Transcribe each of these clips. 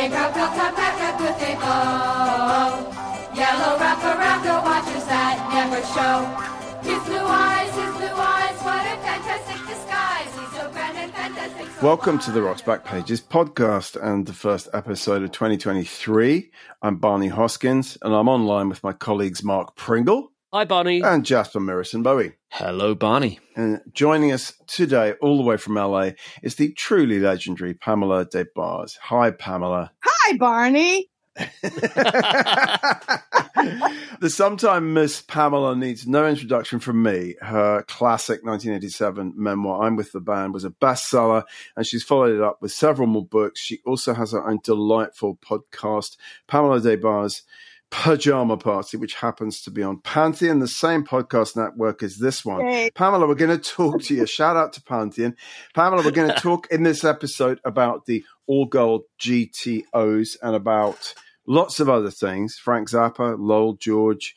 Negro built a backpack with a bow. Yellow wrapper around the watches that never show. His blue eyes, his blue eyes, what a fantastic disguise. He's so grand and fantastic. so Welcome to the Rocks Back Pages podcast and the first episode of 2023. I'm Barney Hoskyns and I'm online with my colleagues Mark Pringle Hi, Barney. and Jasper Mirison Bowie. Hello, Barney. And joining us today, all the way from LA, is the truly legendary Pamela Des Barres. Hi, Pamela. Hi, Barney. the sometime Miss Pamela needs no introduction from me. Her classic 1987 memoir, I'm with the Band, was a bestseller, and she's followed it up with several more books. She also has her own delightful podcast, Pamela Des Barres. Pajama Party, which happens to be on Pantheon, the same podcast network as this one. Pamela, we're going to talk to you. Shout out to Pantheon. Pamela, we're going to talk in this episode about the all gold GTOs and about lots of other things. Frank Zappa, Lowell George,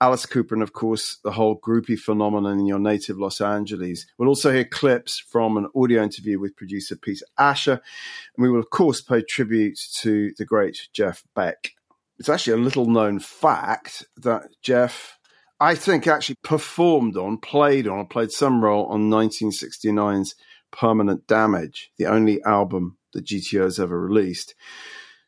Alice Cooper, and of course, the whole groupie phenomenon in your native Los Angeles. We'll also hear clips from an audio interview with producer Peter Asher. And we will, of course, pay tribute to the great Jeff Beck. It's actually a little known fact that Jeff I think actually performed on, played on, played some role on 1969's Permanent Damage, the only album that GTO has ever released.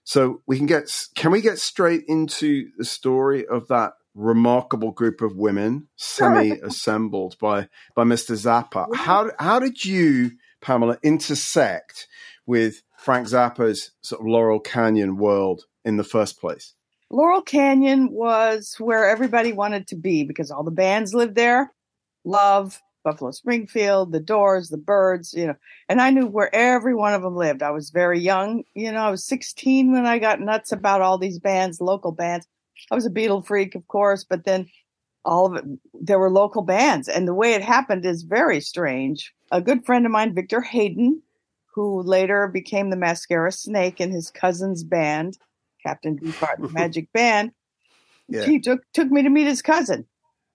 So we can get, can we get straight into the story of that remarkable group of women semi-assembled by by Mr. Zappa? How how did you, Pamela, intersect with Frank Zappa's sort of Laurel Canyon world in the first place? Laurel Canyon was where everybody wanted to be because all the bands lived there. Love, Buffalo Springfield, the Doors, the Byrds, you know, and I knew where every one of them lived. I was very young, you know, I was 16 when I got nuts about all these bands, local bands. I was a Beatle freak, of course, but then all of it, there were local bands. And the way it happened is very strange. A good friend of mine, Victor Hayden, who later became the Mascara Snake in his cousin's band, Captain Beefheart Magic Band, Yeah. he took took me to meet his cousin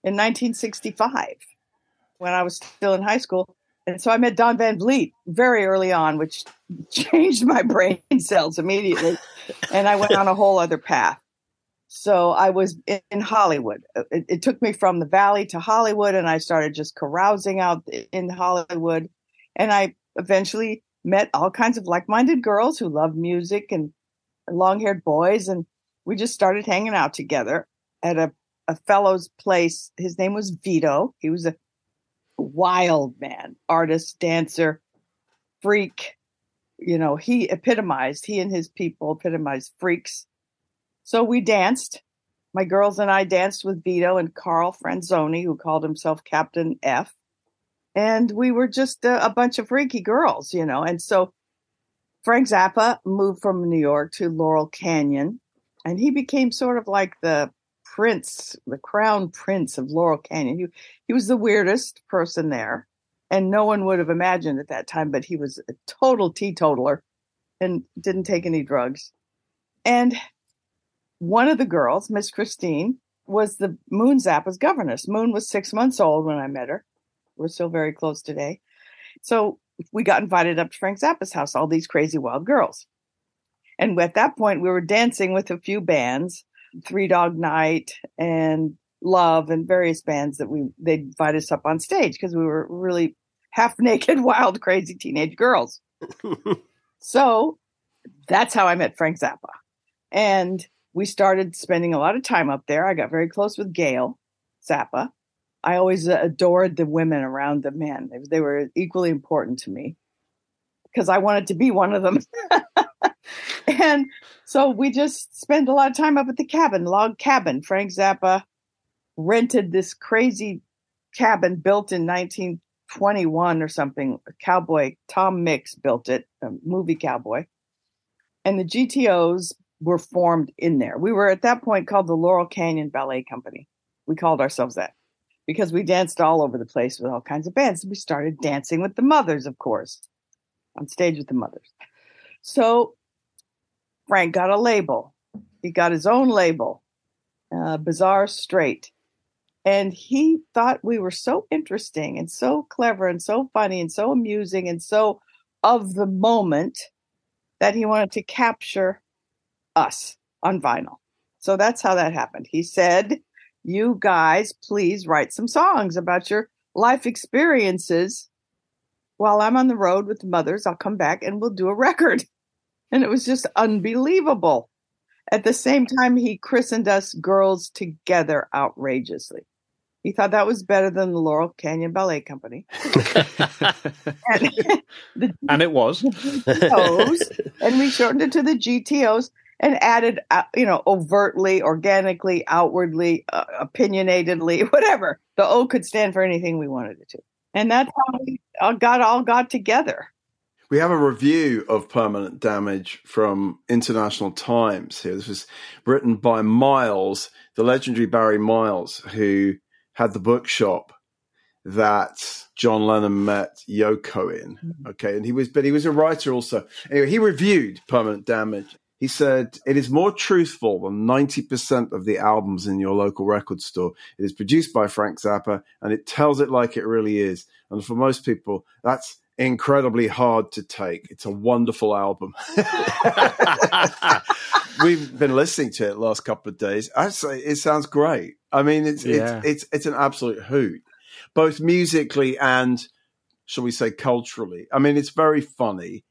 in 1965 when I was still in high school. And so I met Don Van Vliet very early on, which changed my brain cells immediately. and I went on a whole other path. So I was in, Hollywood. It, it took me from the valley to Hollywood, and I started just carousing out in Hollywood. And I eventually met all kinds of like minded girls who loved music and long haired boys. And we just started hanging out together at a, a fellow's place. His name was Vito. He was a wild man, artist, dancer, freak. You know, he epitomized, he and his people epitomized freaks. So we danced. My girls and I danced with Vito and Carl Franzoni, who called himself Captain F. And we were just a, a bunch of freaky girls, you know. And so Frank Zappa moved from New York to Laurel Canyon, and he became sort of like the prince, the crown prince of Laurel Canyon. He, he was the weirdest person there, and no one would have imagined at that time, but he was a total teetotaler and didn't take any drugs. And one of the girls, Miss Christine, was the Moon Zappa's governess. Moon was six months old when I met her. We're still very close today. So we got invited up to Frank Zappa's house, all these crazy wild girls. And at that point, we were dancing with a few bands, Three Dog Night and Love, and various bands that we they invite us up on stage because we were really half naked, wild, crazy teenage girls. so that's how I met Frank Zappa, and we started spending a lot of time up there. I got very close with Gail Zappa. I always uh, adored the women around the men. They, they were equally important to me because I wanted to be one of them. and so we just spent a lot of time up at the cabin, log cabin. Frank Zappa rented this crazy cabin built in 1921 or something. A cowboy, Tom Mix built it, a movie cowboy. And the GTOs were formed in there. We were at that point called the Laurel Canyon Ballet Company. We called ourselves that because we danced all over the place with all kinds of bands. We started dancing with the mothers, of course, on stage with the mothers. So Frank got a label. He got his own label, uh, Bizarre Straight. And he thought we were so interesting and so clever and so funny and so amusing and so of the moment that he wanted to capture us on vinyl. So that's how that happened. He said, You guys, please write some songs about your life experiences. While I'm on the road with the mothers, I'll come back and we'll do a record. And it was just unbelievable. At the same time, he christened us Girls Together outrageously. He thought that was better than the Laurel Canyon Ballet Company. and, the and it was. GTOs, and we shortened it to the GTOs and added, uh, you know, overtly, organically, outwardly, uh, opinionatedly, whatever. The O could stand for anything we wanted it to. And that's how we all got all got together. We have a review of Permanent Damage from International Times here. This was written by Miles, the legendary Barry Miles, who had the bookshop that John Lennon met Yoko in. Mm-hmm. Okay. And he was, but he was a writer also. Anyway, he reviewed Permanent Damage. He said, it is more truthful than 90% of the albums in your local record store. It is produced by Frank Zappa and it tells it like it really is. And for most people, that's incredibly hard to take. It's a wonderful album. We've been listening to it last couple of days. I say it sounds great. I mean, it's Yeah. it's it's it's an absolute hoot, both musically and shall we say culturally. I mean, it's very funny.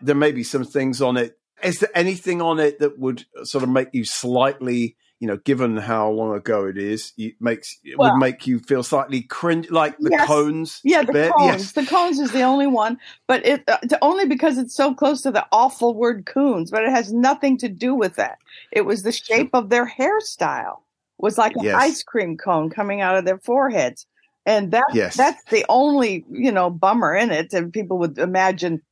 There may be some things on it. Is there anything on it that would sort of make you slightly, you know, given how long ago it is, you, makes it Well- would make you feel slightly cringe, like the Yes. cones? Yeah, the bit? cones. Yes. The cones is the only one, but it uh, to- only because it's so close to the awful word coons. But it has nothing to do with that. It was the shape of their hairstyle was like an Yes. ice cream cone coming out of their foreheads, and that Yes. that's the only you know bummer in it. And people would imagine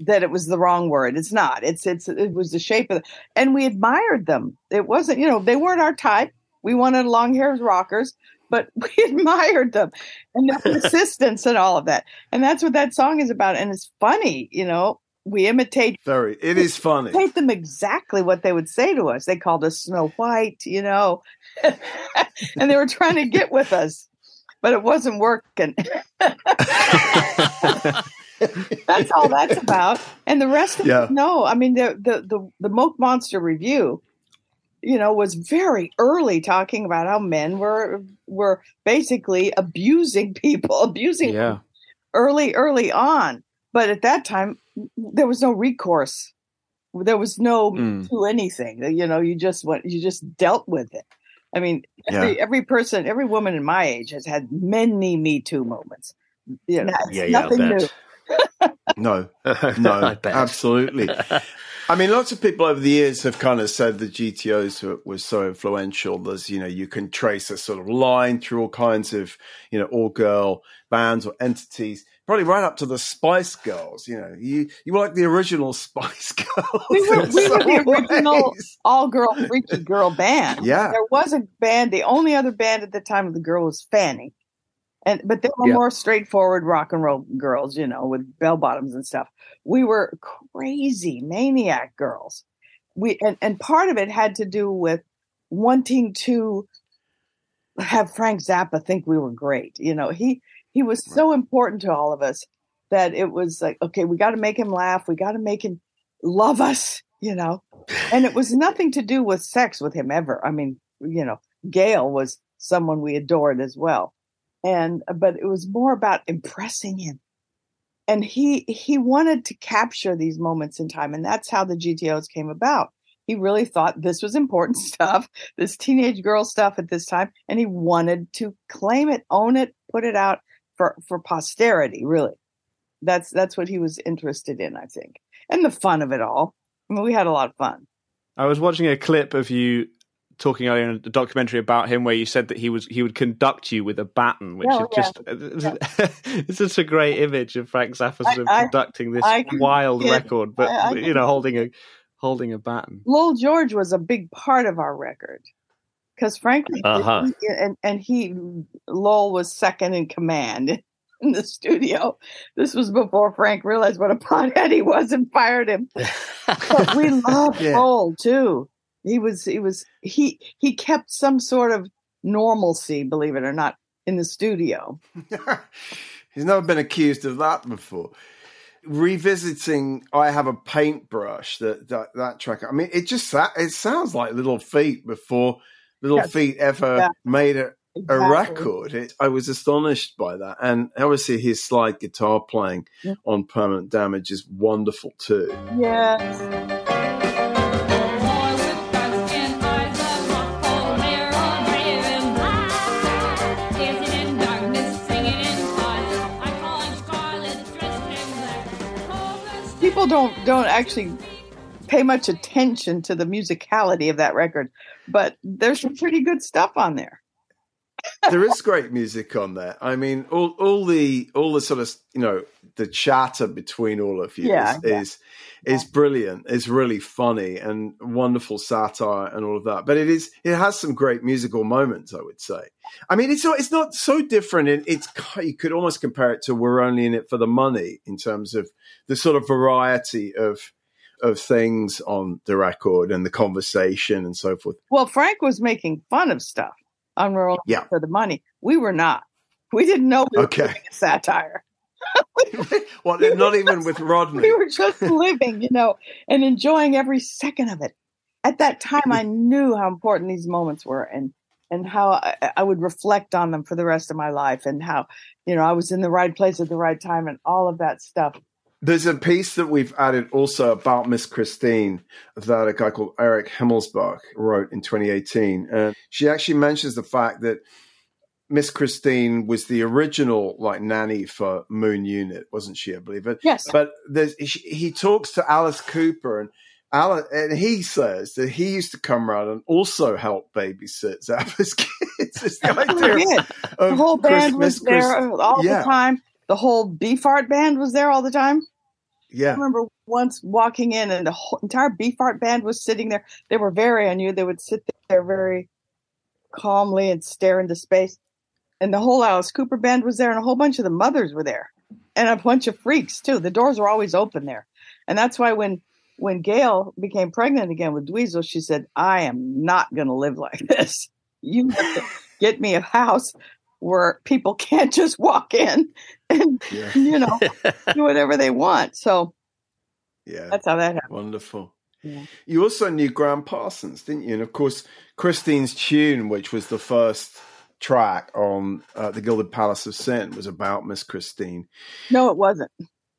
that it was the wrong word. It's not. It's it's it was the shape of, it. and we admired them. It wasn't you know they weren't our type. We wanted long haired rockers, but we admired them and their persistence and all of that. And that's what that song is about. And it's funny, you know. We imitate Very. It is funny. imitate them exactly what they would say to us. They called us Snow White, you know, and they were trying to get with us, but it wasn't working. That's all that's about. And the rest of Yeah. it, no. I mean, the the the the Moke Monster review, you know, was very early talking about how men were were basically abusing people, abusing yeah. early, early on. But at that time, there was no recourse. There was no Mm. to anything. You know, you just went, you just dealt with it. I mean, every, every person, every woman in my age has had many Me Too moments. You know, Yeah, yeah, nothing I new. bet. No, no, absolutely. I mean, lots of people over the years have kind of said the GTOs were, were so influential. There's, you know, you can trace a sort of line through all kinds of, you know, all girl bands or entities, probably right up to the Spice Girls. You know, you you were like the original Spice Girls. We were, we were some the original all girl freaky girl band. Yeah. There was a band, the only other band at the time of the girl was Fanny. And but they were Yeah. more straightforward rock and roll girls, you know, with bell bottoms and stuff. We were crazy maniac girls. We and, and part of it had to do with wanting to have Frank Zappa think we were great. You know, he he was so important to all of us that it was like, okay, we got to make him laugh. We got to make him love us, you know. And it was nothing to do with sex with him ever. I mean, you know, Gail was someone we adored as well. And but it was more about impressing him. And he he wanted to capture these moments in time and that's how the GTOs came about. He really thought this was important stuff, this teenage girl stuff at this time, and he wanted to claim it, own it, put it out for for posterity, really. That's that's what he was interested in, I think. And the fun of it all. I mean, we had a lot of fun. I was watching a clip of you talking earlier in a documentary about him where you said that he was he would conduct you with a baton, which Oh, is just it's just a great image of Frank Zappa sort of I- I- conducting this I can wild get- record, but I- I you know, holding a holding a baton. Lowell George was a big part of our record because frankly, Uh-huh. and and he Lowell was second in command in the studio. This was before Frank realized what a pothead he was and fired him. But we loved Yeah. Lowell too. He was he was he he kept some sort of normalcy, believe it or not, in the studio. He's never been accused of that before. revisiting I have a paintbrush that that, that track. I mean, it just it sounds like Little Feat before Little Yes. Feat ever Yeah. made a, a record. It, I was astonished by that, and obviously his slide guitar playing Yeah. on Permanent Damage is wonderful too. Yes. People don't don't actually pay much attention to the musicality of that record, but there's some pretty good stuff on there. there is great music on there. I mean, all all the all the sort of you know the chatter between all of you Yeah, is, yeah. is is brilliant. It's really funny and wonderful satire and all of that. But it is it has some great musical moments. I would say. I mean, it's not it's not so different. It, it's you could almost compare it to "We're Only in It for the Money" in terms of the sort of variety of of things on the record and the conversation and so forth. Well, Frank was making fun of stuff on Rural Yeah. for the money. We were not. We didn't know we were Okay. satire. well, not even with Rodney. We were just living, you know, and enjoying every second of it. At that time, I knew how important these moments were, and and how I, I would reflect on them for the rest of my life, and how you know I was in the right place at the right time, and all of that stuff. There's a piece that we've added also about Miss Christine that a guy called Eric Himmelsbach wrote in 2018. And she actually mentions the fact that Miss Christine was the original like nanny for Moon Unit, wasn't she? I believe it. Yes. But there's he, talks to Alice Cooper and Alice, and he says that he used to come around and also help babysit Zappa's kids. It's the oh, We idea of The whole band was Miss Chris- there all yeah. the time. The whole Beefheart band was there all the time. Yeah. I remember once walking in and the whole entire Beefheart band was sitting there. They were very on you. They would sit there very calmly and stare into space. And the whole Alice Cooper band was there, and a whole bunch of the mothers were there, and a bunch of freaks too. The doors were always open there, and that's why when when Gail became pregnant again with Dweezil, she said, "I am not going to live like this. You have to get me a house where people can't just walk in and Yeah. you know do whatever they want." So Yeah. that's how that happened. Wonderful. Yeah. You also knew Gram Parsons, didn't you? And of course, Christine's tune, which was the first track on uh, the Gilded Palace of Sin, was about Miss Christine. No, it wasn't.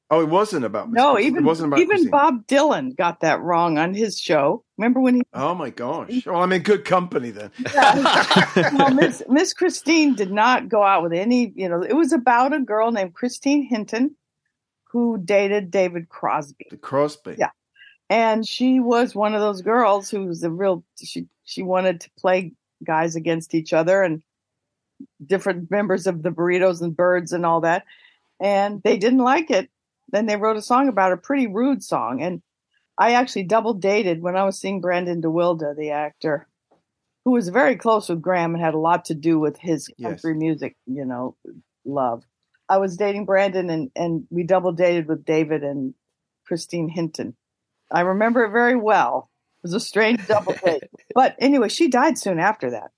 Oh, it wasn't about Miss No, Christine. even it wasn't about even Christine. Bob Dylan got that wrong on his show. Remember when he Oh my gosh! Well, I'm in good company then. well, Miss, Miss Christine did not go out with any, you know, it was about a girl named Christine Hinton who dated David Crosby. The Crosby. Yeah. And she was one of those girls who was a real, she, she wanted to play guys against each other and different members of the Burritos and Byrds and all that. And they didn't like it. Then they wrote a song about a pretty rude song. And I actually double dated when I was seeing Brandon DeWilde, the actor, who was very close with Graham and had a lot to do with his Yes. country music, you know, love. I was dating Brandon and, and we double dated with David and Christine Hinton. I remember it very well. It was a strange double date. But anyway, she died soon after that.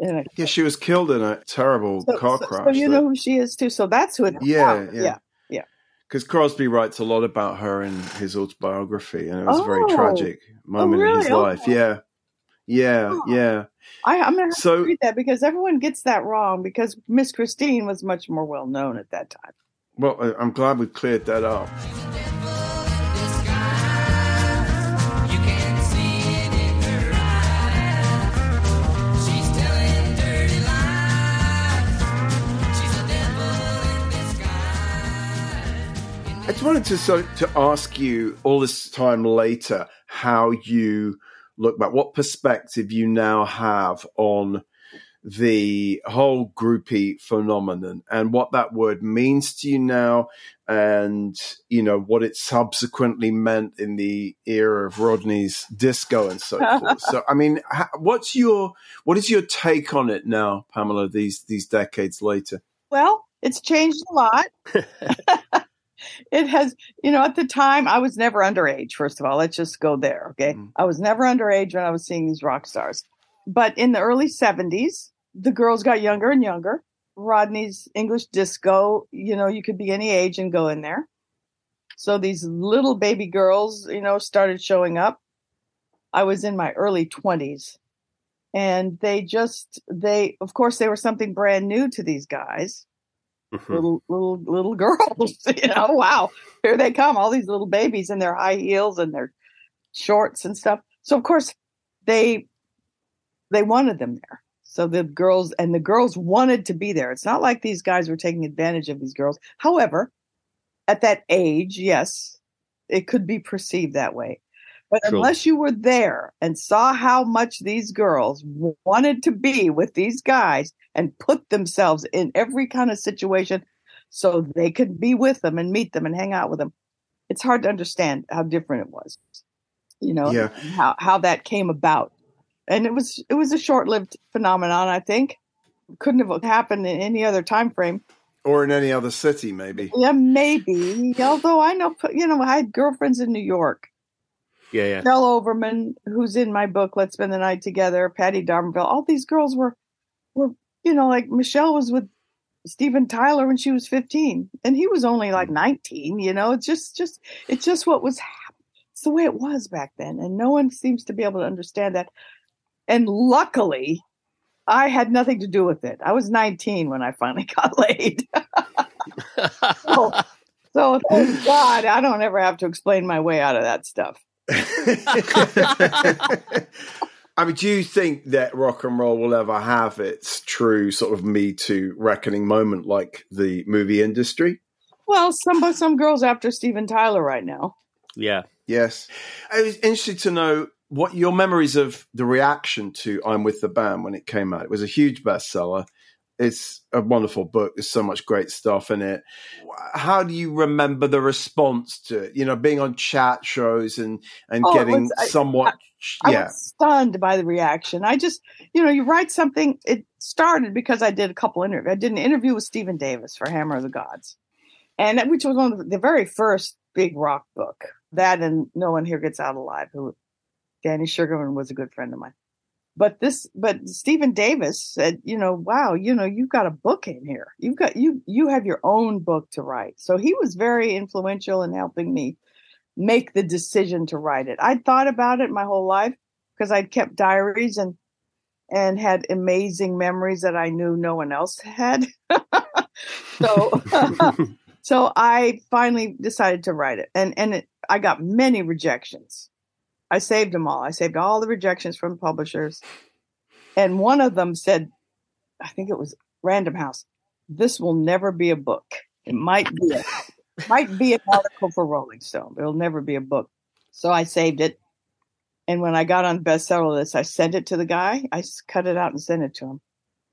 In a- Yeah, she was killed in a terrible so, car so- crash. so you know who she is too. So that's who it Yeah, yeah. yeah. Because Crosby writes a lot about her in his autobiography, and it was a very Oh. tragic oh, moment in his really? Oh. life. Yeah, yeah, Oh. yeah. I, I'm going to So- read that because everyone gets that wrong because Miss Christine was much more well known at that time. Well, I'm glad we cleared that up. Wanted to so to ask you all this time later how you look back, what perspective you now have on the whole groupie phenomenon and what that word means to you now and you know what it subsequently meant in the era of Rodney's disco and so forth. So I mean what's your what is your take on it now Pamela these these decades later? Well, it's changed a lot. it has, you know, at the time I was never underage, first of all. Let's just go there, okay? Mm. I was never underage when I was seeing these rock stars. But in the early 70s, the girls got younger and younger. Rodney's English disco, you know, you could be any age and go in there. So these little baby girls, you know, started showing up. I was in my early 20s. And they just, they, of course, they were something brand new to these guys Mhm. little little little girls. You know, wow, here they come, all these little babies in their high heels and their shorts and stuff. So of course they they wanted them there. So the girls and the girls wanted to be there. It's not like these guys were taking advantage of these girls. However, at that age, yes, it could be perceived that way. But True. unless you were there and saw how much these girls wanted to be with these guys and put themselves in every kind of situation so they could be with them and meet them and hang out with them, it's hard to understand how different it was. You know, Yeah. how how that came about. And it was it was a short-lived phenomenon, I think. Couldn't have happened in any other time frame. Or in any other city, maybe. Yeah, maybe. Although I know, you know, I had girlfriends in New York. Yeah, yeah. Michelle Overman, who's in my book, Let's Spend the Night Together, Patti D'Arbanville, all these girls were, were, you know, like Michelle was with Steven Tyler when she was 15 and he was only like mm. 19, you know, it's just, just, it's just what was, hap- it's the way it was back then. And no one seems to be able to understand that. And luckily, I had nothing to do with it. I was 19 when I finally got laid. so, so thank God I don't ever have to explain my way out of that stuff. I mean, do you think that rock and roll will ever have its true sort of Me Too reckoning moment like the movie industry? Well, some some girls after Steven Tyler right now. yeah. Yes. I was interested to know what your memories of the reaction to I'm with the band when it came out. It was a huge bestseller. It's a wonderful book. There's so much great stuff in it. How do you remember the response to it? You know, being on chat shows and and Oh, getting was- somewhat I yeah. was stunned by the reaction. I just, you know, you write something. It started because I did a couple interviews. I did an interview with Stephen Davis for Hammer of the Gods, and that- which was one of the very first big rock book. That and No One Here Gets Out Alive. Who Danny Sugarman was a good friend of mine. But this, but Stephen Davis said, you know, wow, you know, you've got a book in here. You've got you you have your own book to write. So he was very influential in helping me make the decision to write it. I'd thought about it my whole life because I'd kept diaries and and had amazing memories that I knew no one else had. so so I finally decided to write it. And and it, I got many rejections. I saved them all. I saved all the rejections from publishers. And one of them said, I think it was Random House, this will never be a book. It might be a might be an article for Rolling Stone, it'll never be a book. So I saved it. And when I got on the bestseller list, I sent it to the guy. I cut it out and sent it to him.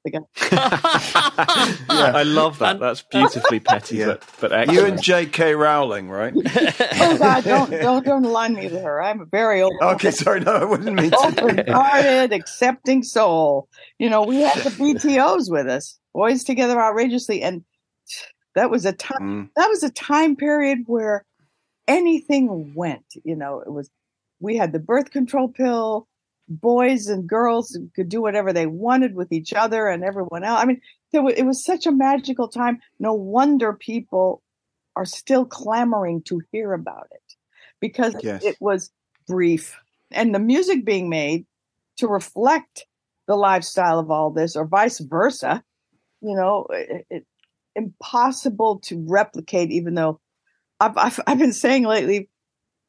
The guy. I love that. That's beautifully petty, Yeah. but but You and J.K. Rowling, right? Oh God, don't don't don't align me with her. I'm a very open, Okay, sorry, no, I wouldn't mean to. open-hearted, accepting soul. You know, we had the BTOs with us, boys together outrageously, and that was a time. Mm. That was a time period where anything went. You know, it was we had the birth control pill. Boys and girls could do whatever they wanted with each other and everyone else. I mean, was, it was such a magical time. No wonder people are still clamoring to hear about it because Yes. it was brief and the music being made to reflect the lifestyle of all this or vice versa you know it, it, impossible to replicate even though I've, I've i've been saying lately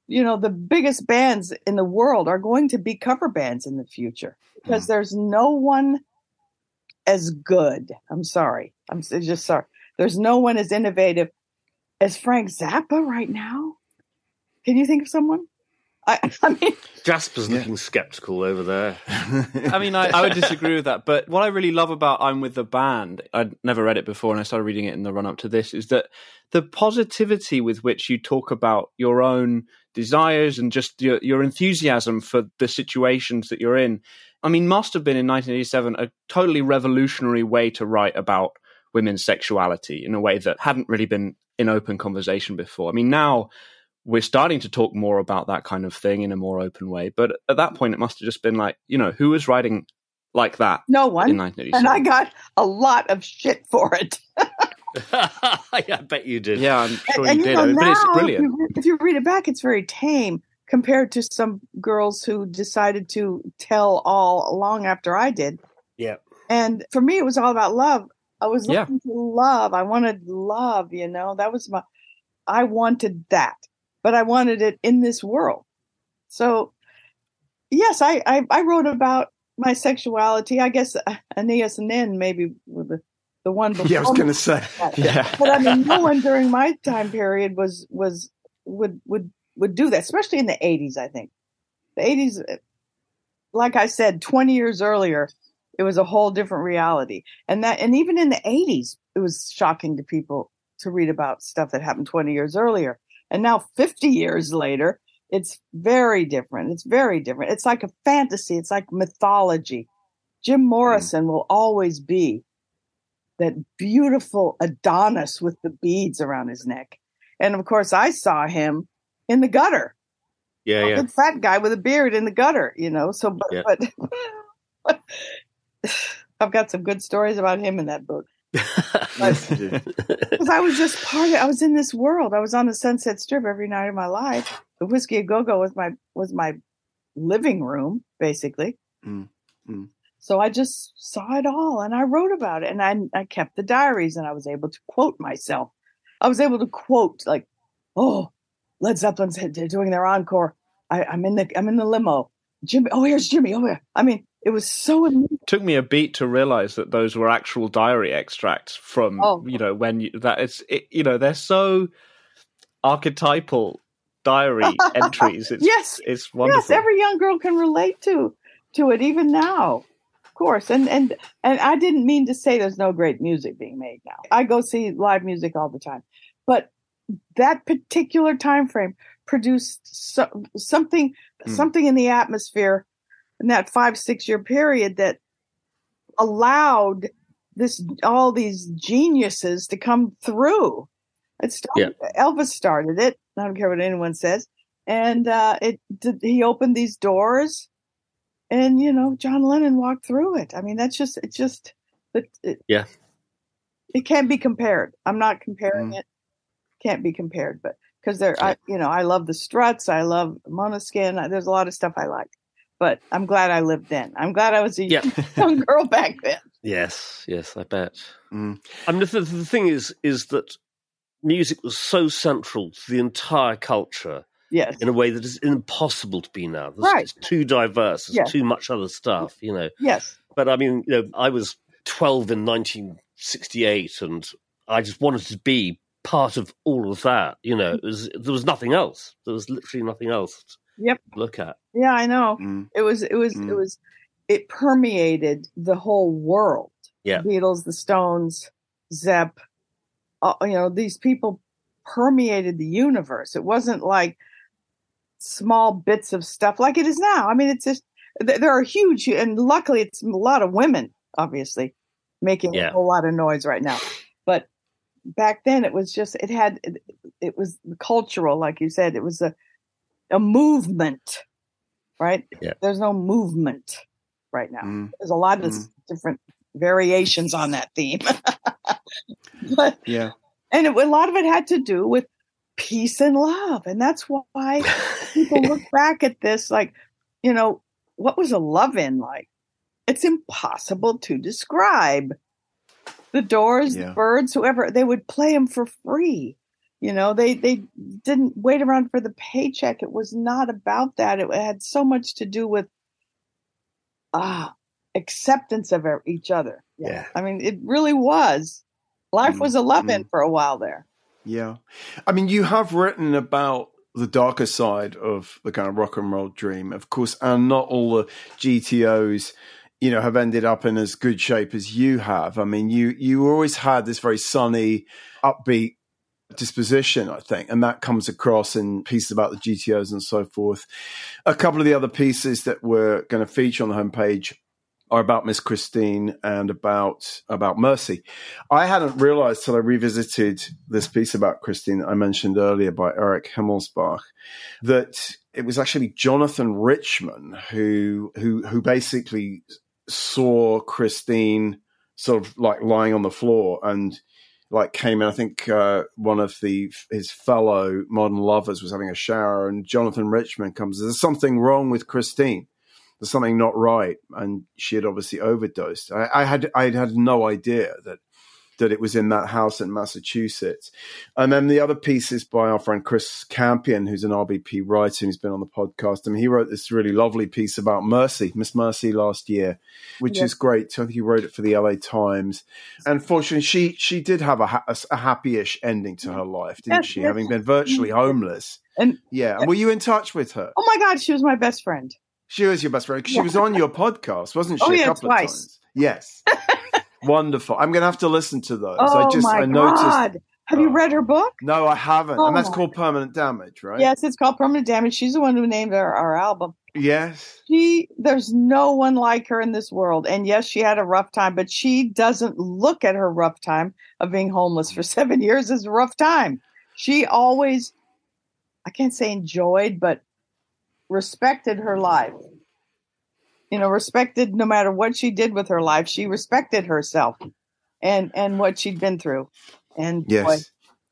you know the biggest bands in the world are going to be cover bands in the future because mm. there's no one as good. I'm sorry. I'm just sorry. There's no one as innovative as frank zappa right now. Can you think of someone i i mean Jasper's Yeah. looking skeptical over there. I mean, I, I would disagree with that. But what I really love about I'm with the band, I'd never read it before, and I started reading it in the run up to this, is that the positivity with which you talk about your own desires and just your, your enthusiasm for the situations that you're in. I mean, must have been in 1987 a totally revolutionary way to write about women's sexuality in a way that hadn't really been in open conversation before. I mean, now we're starting to talk more about that kind of thing in a more open way. But at that point, it must have just been like, you know, who was writing like that no in one 1987? and i got a lot of shit for it yeah, I bet you did. Yeah, I'm sure and, you did. know, but it's now, brilliant. If you, if you read it back, it's very tame compared to some girls who decided to tell all long after I did. Yeah. And for me, it was all about love. I was Yeah. looking for love. I wanted love, you know, that was my, I wanted that, but I wanted it in this world. So, yes, I, I, I wrote about my sexuality. I guess uh, and then maybe the, the one before Yeah, I was going to say. Yeah. but I mean, no one during my time period was was would would would do that, especially in the '80s. I think the '80s, uh, like I said, 20 years earlier, it was a whole different reality, and that and even in the '80s, it was shocking to people to read about stuff that happened 20 years earlier, and now 50 years later. It's very different. It's very different. It's like a fantasy. It's like mythology. Jim hmm. Morrison will always be that beautiful Adonis with the beads around his neck. And of course, I saw him in the gutter, Yeah, a yeah. fat guy with a beard in the gutter, you know. So, but, Yeah. but I've got some good stories about him in that book Yes, you do. Because I was just part of. I was in this world. I was on the Sunset Strip every night of my life. The whiskey a go go was my was my living room basically. Mm, mm. So I just saw it all and I wrote about it and I I kept the diaries and I was able to quote myself. I was able to quote like, "Oh, Led Zeppelin's doing their encore. I, I'm in the I'm in the limo. Jimmy, oh here's Jimmy. Oh yeah. I mean, it was so amusing. took me a beat to realize that those were actual diary extracts from Oh. you know when you that it's it, you know they're so archetypal diary entries it's Yes. it's wonderful Yes, every young girl can relate to to it even now. Of course. And and and I didn't mean to say there's no great music being made now. I go see live music all the time. But that particular time frame produced so, something Hmm. something in the atmosphere in that 5 6 year period that allowed this all these geniuses to come through. It started, Elvis started it. I don't care what anyone says and uh, it did, he opened these doors, and you know John Lennon walked through it. I mean, that's just it. Just it, it, Yeah. it can't be compared. I'm not comparing Mm. it. Can't be compared, but because there, I you know I love the Struts. I love Måneskin. There's a lot of stuff I like, but I'm glad I lived then. I'm glad I was a Yeah. young girl back then. Yes, yes, I bet. Mm. I mean, the, the thing is, is that music was so central to the entire culture Yes, in a way that is impossible to be now. There's, Right. It's too diverse. There's Yeah. too much other stuff, you know. yes, But I mean, you know, I was 12 in 1968, and I just wanted to be part of all of that. You know, it was, there was nothing else. There was literally nothing else Yep. look at. yeah. I know. Mm. It was it was it Mm. was it permeated the whole world. Yeah. Beatles, the Stones, Zepp, uh, you know, these people permeated the universe. It wasn't like small bits of stuff like it is now. I mean, it's just there are huge, and luckily, it's a lot of women, obviously, making Yeah. a whole lot of noise right now. But back then, it was just it had it, it was cultural, like you said. It was a a movement, right? Yeah. There's no movement right now. Mm. There's a lot of Mm. different variations on that theme, but Yeah. and it, a lot of it had to do with peace and love, and that's why people look back at this like, you know, what was a love in like? It's impossible to describe. The Doors, Yeah. the Byrds, whoever they would play them for free. You know, they they didn't wait around for the paycheck. It was not about that. It had so much to do with ah acceptance of each other. Yeah. I mean, it really was. Life Mm, was a love in for a while there. Yeah. I mean, you have written about the darker side of the kind of rock and roll dream, of course, and not all the GTOs, you know, have ended up in as good shape as you have. I mean, you, you always had this very sunny, upbeat disposition, I think, and that comes across in pieces about the GTOs and so forth. A couple of the other pieces that we're going to feature on the homepage are about Miss Christine and about about Mercy. I hadn't realized till I revisited this piece about Christine I mentioned earlier by Eric Himmelsbach that it was actually Jonathan Richman who who who basically saw Christine sort of like lying on the floor and like came in. I think uh, one of the his fellow modern lovers was having a shower, and Jonathan Richman comes. There's something wrong with Christine. There's something not right, and she had obviously overdosed. I, I had I had no idea that that it was in that house in Massachusetts. And then the other piece is by our friend Chris Campion, who's an RBP writer who's been on the podcast. I mean, he wrote this really lovely piece about Mercy, Miss Mercy last year, which Yeah. is great. too. I think he wrote it for the LA Times. And fortunately, she she did have a, ha- a, happy-ish ending to her life, didn't Yes, she? yes. Having been virtually mm-hmm. homeless. And Yeah. And were you in touch with her? oh my God, she was my best friend. She was your best friend. She was on your podcast, wasn't oh, she? Oh, a yeah, couple twice. of times. Yes. Wonderful. I'm going to have to listen to those. Oh I just my I noticed. God. Have you Oh. read her book? No, I haven't. and that's Oh. called permanent damage, right? Yes, it's called Permanent Damage. She's the one who named our, our album. Yes. She, there's no one like her in this world. And yes, she had a rough time, but she doesn't look at her rough time of being homeless for seven years as a rough time. She always, I can't say enjoyed, but respected her life. You know, respected no matter what she did with her life, she respected herself and and what she'd been through. And boy,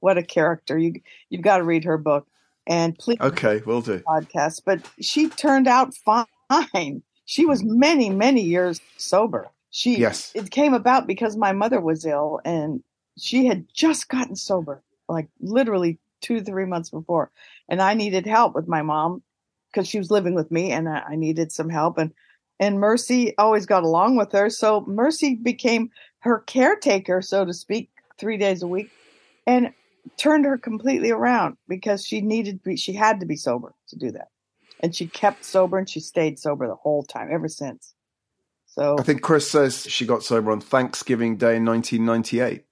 what a character! You you've got to read her book. And please, Okay, we'll do. podcast, but she turned out fine. She was mm. many, many years sober. She Yes. it came about because my mother was ill and she had just gotten sober, like literally two, three months before. And I needed help with my mom because she was living with me and I, I needed some help. And and Mercy always got along with her. So Mercy became her caretaker, so to speak, three days a week. And turned her completely around because she needed to be she had to be sober to do that and she kept sober and she stayed sober the whole time ever since so I think Chris says she got sober on Thanksgiving Day in 1998.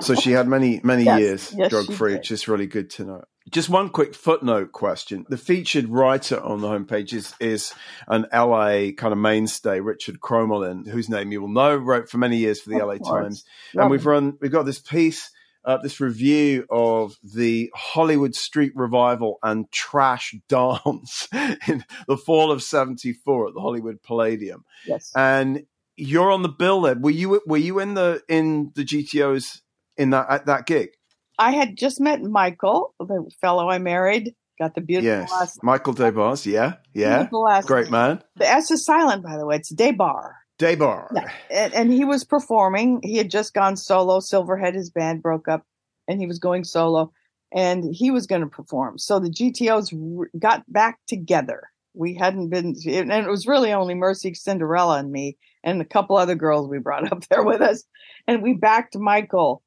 so she had many, many Yes, years yes, drug free, which is really good to know. Just one quick footnote question. The featured writer on the homepage is, is an LA kind of mainstay, Richard Cromelin, whose name you will know, wrote for many years for the Of LA course. Times. And we've run, we've got this piece, uh, this review of the Hollywood Street Revival and Trash Dance in the fall of 74 at the Hollywood Palladium yes and you're on the bill there. Were you were you in the in the GTOs in that at that gig? I had just met michael the fellow i married got the beautiful Yes, last Michael Des Barres. Yeah, yeah, last great man. the s is silent by the way it's debar Debar. Yeah. and, and he was performing. He had just gone solo. Silverhead, his band broke up, and he was going solo, and he was going to perform. So the GTOs r- got back together. We hadn't been, and it was really only Mercy, Cinderella, and me, and a couple other girls we brought up there with us, and we backed Michael.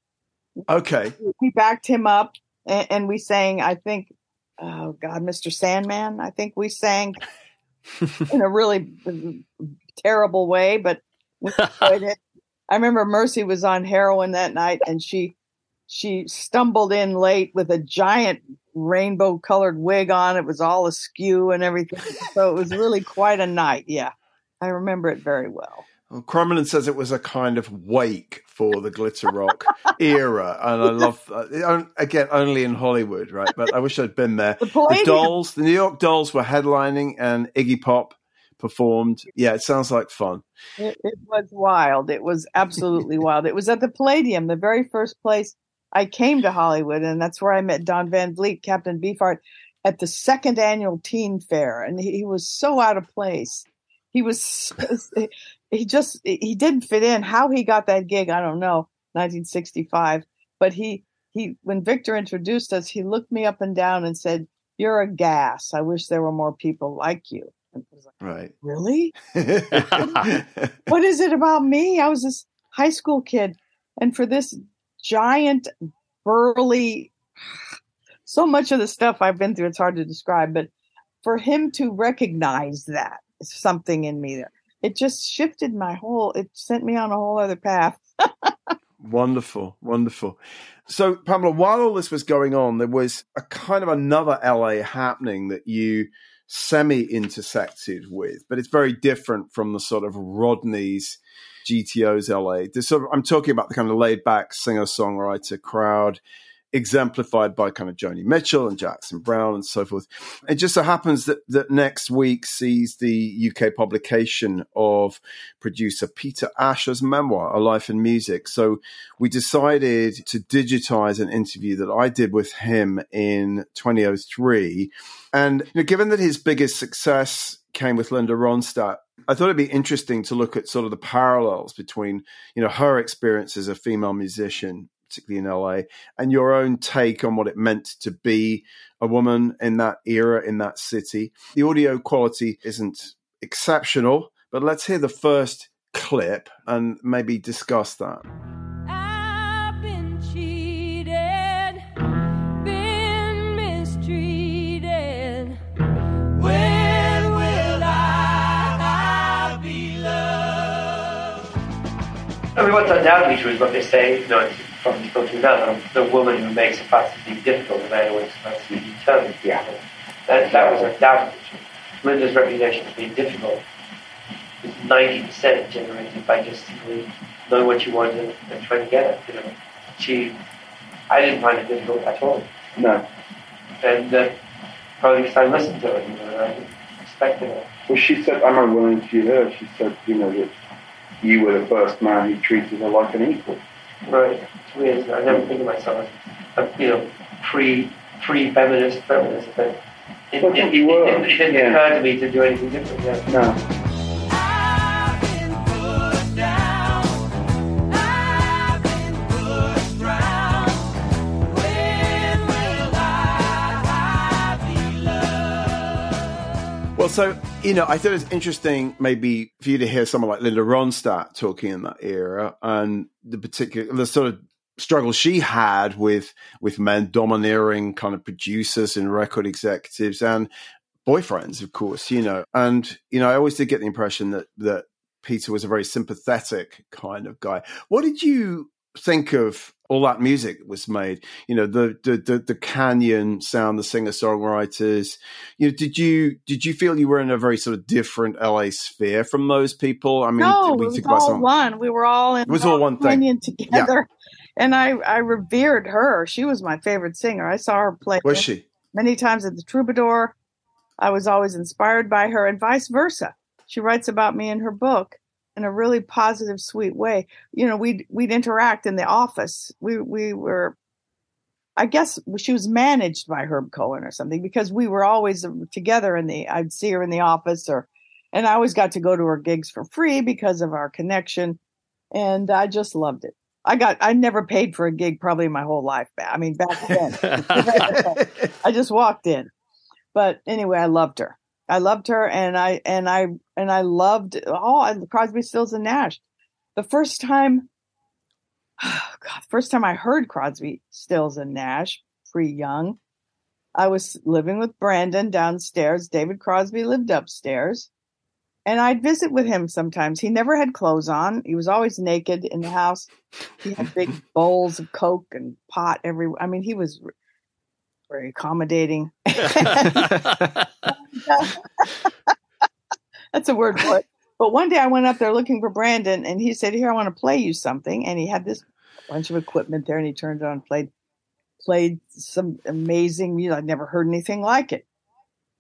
Okay, We backed him up, and, and we sang. I think, oh God, Mr. Sandman. I think we sang in a really terrible way, but we enjoyed it. I remember Mercy was on heroin that night, and she she stumbled in late with a giant rainbow colored wig on. It was all askew and everything. So it was really quite a night. Yeah, I remember it very well. Well, says it was a kind of wake for the glitter rock era, and I love uh, again only in Hollywood, right? But I wish I'd been there. The The Dolls, the New York Dolls were headlining, and Iggy Pop performed. Yeah, it sounds like fun. It, it was wild. It was absolutely wild. It was at the Palladium, the very first place I came to Hollywood, and that's where I met Don Van Vliet, Captain Beefheart, at the second annual Teen Fair, and he, he was so out of place. He was he just he didn't fit in. How he got that gig, I don't know. 1965, but he he when Victor introduced us, he looked me up and down and said, "You're a gas. I wish there were more people like you." And I was like, Right. "Really?" what is it about me? I was this high school kid, and for this giant, burly, so much of the stuff I've been through, it's hard to describe, but for him to recognize that something in me there, it just shifted my whole, it sent me on a whole other path. Wonderful, wonderful. So, Pamela, while all this was going on, there was a kind of another LA happening that you semi intersected with, but it's very different from the sort of Rodney's GTO's LA. There's sort of, I'm talking about the kind of laid back singer songwriter crowd exemplified by kind of Joni Mitchell and Jackson Browne and so forth. It just so happens that, that next week sees the UK publication of producer Peter Asher's memoir, A Life in Music. So we decided to digitize an interview that I did with him in 2003. And you know, given that his biggest success came with Linda Ronstadt, I thought it'd be interesting to look at sort of the parallels between, you know, her experience as a female musician, particularly in LA, and your own take on what it meant to be a woman in that era, in that city. The audio quality isn't exceptional, but let's hear the first clip and maybe discuss that. I've been cheated, been mistreated. When will I be loved? I mean, what's undoubtedly true is what they say, you know, from true now, the, the woman who makes a fantasy difficult, the man who makes a fantasy determined. Yeah. That, that was undoubtedly true. Linda's reputation for being difficult is 90% generated by just simply knowing what you want and, and trying to get it, you know. She, I didn't find it difficult at all. No. And uh, probably because I listened to her, you know, and I respected her. Well, she said, I'm I interviewed her, she said, you know, that you were the first man who treated her like an equal. Right. It's weird. I never think of myself as, a, you know, pre pre feminist feminist, but it, it, it, it, it didn't Yeah. occur to me to do anything different. Yeah. No. I've been put down. I've been pushed round. When will I be loved? Well, so, you know, I thought it was interesting maybe for you to hear someone like Linda Ronstadt talking in that era and the particular, the sort of struggle she had with, with men domineering kind of producers and record executives and boyfriends, of course, you know. And, you know, I always did get the impression that, that Peter was a very sympathetic kind of guy. What did you think of all that music that was made? You know, the the the, the Canyon sound, the singer songwriters. You know, did you did you feel you were in a very sort of different LA sphere from those people? I mean, no, we it was all some- one. We were all in It was all one thing. Canyon together. And I, I revered her. She was my favorite singer. I saw her play Was she? many times at the Troubadour. I was always inspired by her, and vice versa. She writes about me in her book in a really positive, sweet way. You know, we'd we'd interact in the office. We we were, I guess, she was managed by Herb Cohen or something because we were always together in the. I'd see her in the office, or, and I always got to go to her gigs for free because of our connection, and I just loved it. I got I never paid for a gig probably my whole life. I mean back then. I just walked in. But anyway, I loved her. I loved her and I and I and I loved oh Crosby, Stills and Nash. The first time oh God, first time I heard Crosby, Stills and Nash, pretty young. I was living with Brandon downstairs. David Crosby lived upstairs. And I'd visit with him sometimes. He never had clothes on. He was always naked in the house. He had big bowls of Coke and pot everywhere. I mean, he was very accommodating. That's a word for it. But one day I went up there looking for Brandon, and he said, "Here, I want to play you something." And he had this bunch of equipment there, and he turned it on, and played, played some amazing music. I'd never heard anything like it.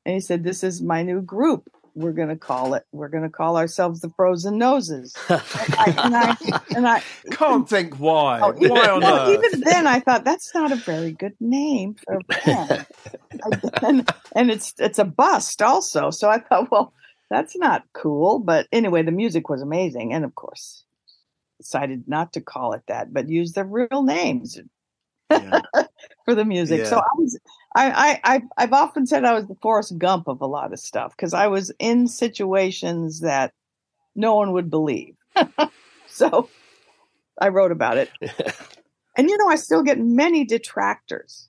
And he said, "This is my new group. We're going to call it. We're going to call ourselves the Frozen Noses." And I, and I, and I Can't think why. Oh, even, why on no, earth? even then, I thought that's not a very good name for a band, and, and it's it's a bust also. So I thought, well, that's not cool. But anyway, the music was amazing, and of course, decided not to call it that, but use their real names Yeah. for the music. So I was, I, I, I've often said I was the Forrest Gump of a lot of stuff because I was in situations that no one would believe. so I wrote about it. and you know, I still get many detractors.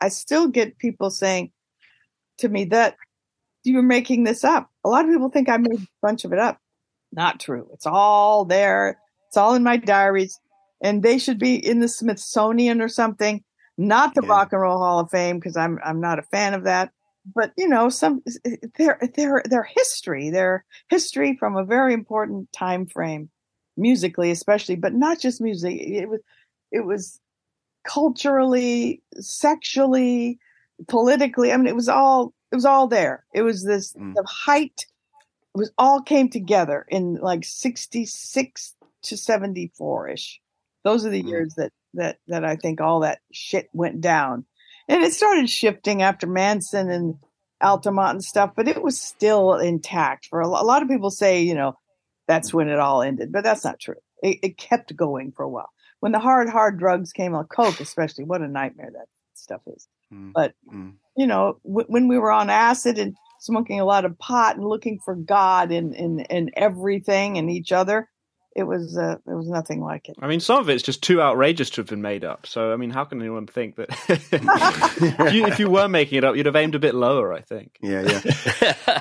I still get people saying to me that you're making this up. A lot of people think I made a bunch of it up. Not true. It's all there. It's all in my diaries. And they should be in the Smithsonian or something, not the Yeah. Rock and Roll Hall of Fame, because I'm I'm not a fan of that. But you know, some their their their history, their history from a very important time frame, musically especially, but not just music. It was it was culturally, sexually, politically. I mean, it was all it was all there. It was this Mm. the height. It was all came together in like sixty six to seventy four ish. Those are the Mm. years that that that I think all that shit went down, and it started shifting after Manson and Altamont and stuff, but it was still intact. For a, a lot of people say, you know, that's when it all ended, but that's not true. It, it kept going for a while. When the hard, hard drugs came on, coke especially, what a nightmare that stuff is. Mm. But Mm. you know, w- when we were on acid and smoking a lot of pot and looking for God in in in everything and each other, it was uh, there was nothing like it. I mean, some of it's just too outrageous to have been made up. So, I mean, how can anyone think that if, you, if you were making it up, you'd have aimed a bit lower? I think. Yeah, yeah.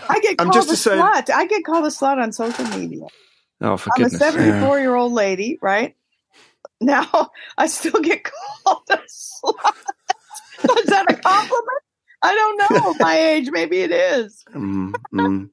I get I'm called just a to say- slut. I get called a slut on social media. Oh, for goodness! I'm a goodness' sake! 74 year old lady, right? Now I still get called a slut. is that a compliment? I don't know. My age, maybe it is. Mm, mm.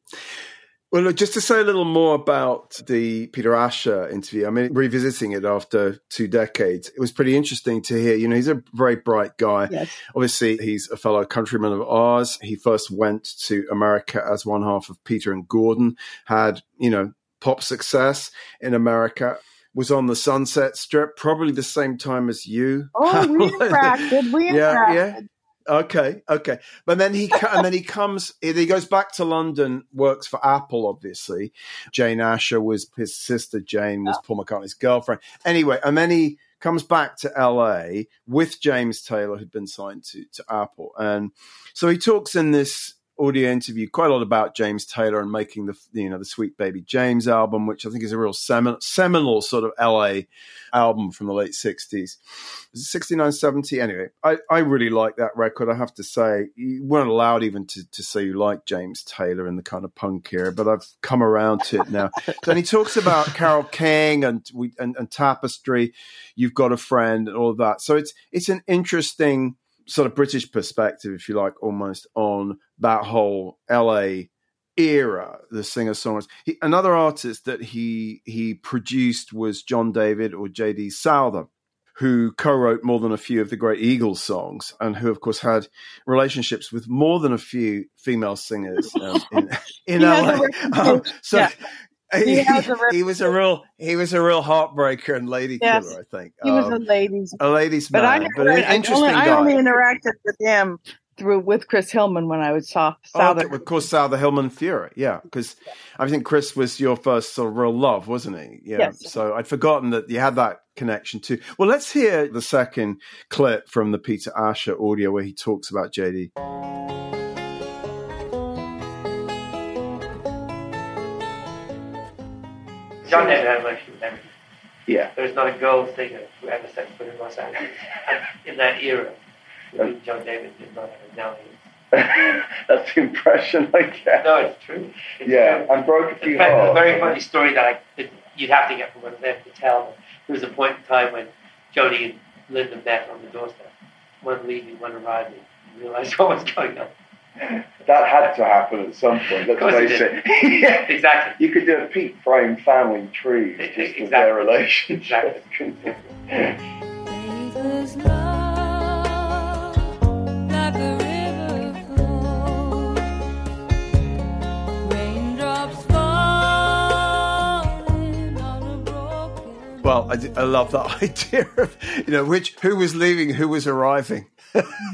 Well, look, just to say a little more about the Peter Asher interview, I mean, revisiting it after two decades, it was pretty interesting to hear. You know, he's a very bright guy. Yes. Obviously, he's a fellow countryman of ours. He first went to America as one half of Peter and Gordon, had, you know, pop success in America, was on the Sunset Strip, probably the same time as you. Oh, we interacted. We Yeah, yeah. Okay, okay, but then he and then he comes. He goes back to London, works for Apple. Obviously, Jane Asher was his sister. Jane was Paul McCartney's girlfriend. Anyway, and then he comes back to LA with James Taylor, who'd been signed to to Apple, and so he talks in this audio interview quite a lot about James Taylor and making the you know the Sweet Baby James album, which I think is a real seminal, seminal sort of LA album from the late 60s. Was it 69, 70? Anyway, I, I really like that record. I have to say, you weren't allowed even to, to say you like James Taylor in the kind of punk era, but I've come around to it now. and he talks about Carole King and, we, and, and Tapestry, You've Got a Friend, and all of that. So it's, it's an interesting sort of British perspective, if you like, almost on that whole LA era, the singer songwriters. Another artist that he he produced was John David or J.D. Souther, who co-wrote more than a few of the great Eagles songs, and who, of course, had relationships with more than a few female singers um, in, in LA. Um, so. Yeah. He, He he was a real he was a real heartbreaker and lady Yes. killer, I think. He was Um, a ladies. a ladies But I man, never, but an I, interesting only, I only interacted with him through with Chris Hillman when I was saw Oh, okay, of course, Souther Hillman Furay, yeah, because I think Chris was your first sort of real love, wasn't he? Yeah. Yes. So I'd forgotten that you had that connection too. Well, let's hear the second clip from the Peter Asher audio where he talks about JD. John David had a relationship with everything. Yeah. There's not a girl singer who ever set foot in Los Angeles. In that era, between John David did not have now. That's the impression I get. No, it's true. It's Yeah, true. and broke a In few fact, there's a very funny story that, I, that you'd have to get from one of them to tell. There was a point in time when Joni and Linda met on the doorstep. One leaving, one arriving. and realized what was going on. That had to happen at some point. Let's Of course face it. yeah. Exactly. You could do a Pete Frame family tree just exactly. of their relationship. Exactly. Neighbors love like a river flows. Raindrops falling on a broken. Well, I, d- I love that idea of you know which who was leaving, who was arriving.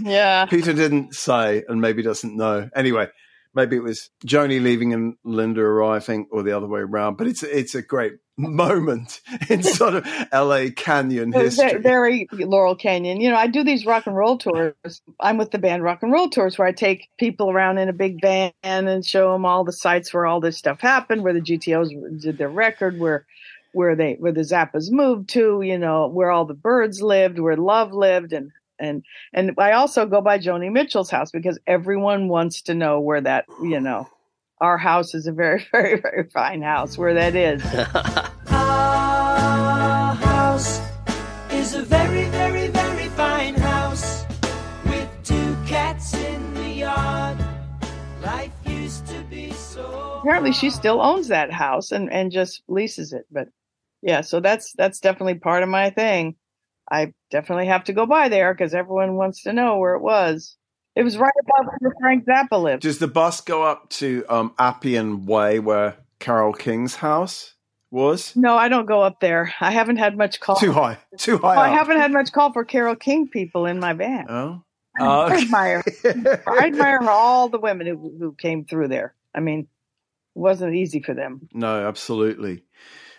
Yeah. Peter didn't say, and maybe doesn't know. Anyway, maybe it was Joni leaving and Linda arriving, or the other way around. But it's it's a great moment in sort of L.A. Canyon history. ve- very Laurel Canyon. You know, I do these rock and roll tours. I'm with the band Rock and Roll Tours, where I take people around in a big van and show them all the sites where all this stuff happened, where the GTOs did their record, where where they where the Zappas moved to, you know, where all the Byrds lived, where Love lived, and and and I also go by Joni Mitchell's house because everyone wants to know where that, you know, our house is a very very very fine house where that is. Our house is a very, very, very fine house with two cats in the yard. Life used to be so. apparently she still owns that house and and just leases it but yeah so that's that's definitely part of my thing I definitely have to go by there because everyone wants to know where it was. It was right above where Frank Zappa lived. Does the bus go up to um, Appian Way where Carole King's house was? No, I don't go up there. I haven't had much call. Too high. Too high. Oh, I haven't had much call for Carole King people in my band. Oh. I Oh, admire, I admire all the women who who came through there. I mean, it wasn't easy for them. No, absolutely.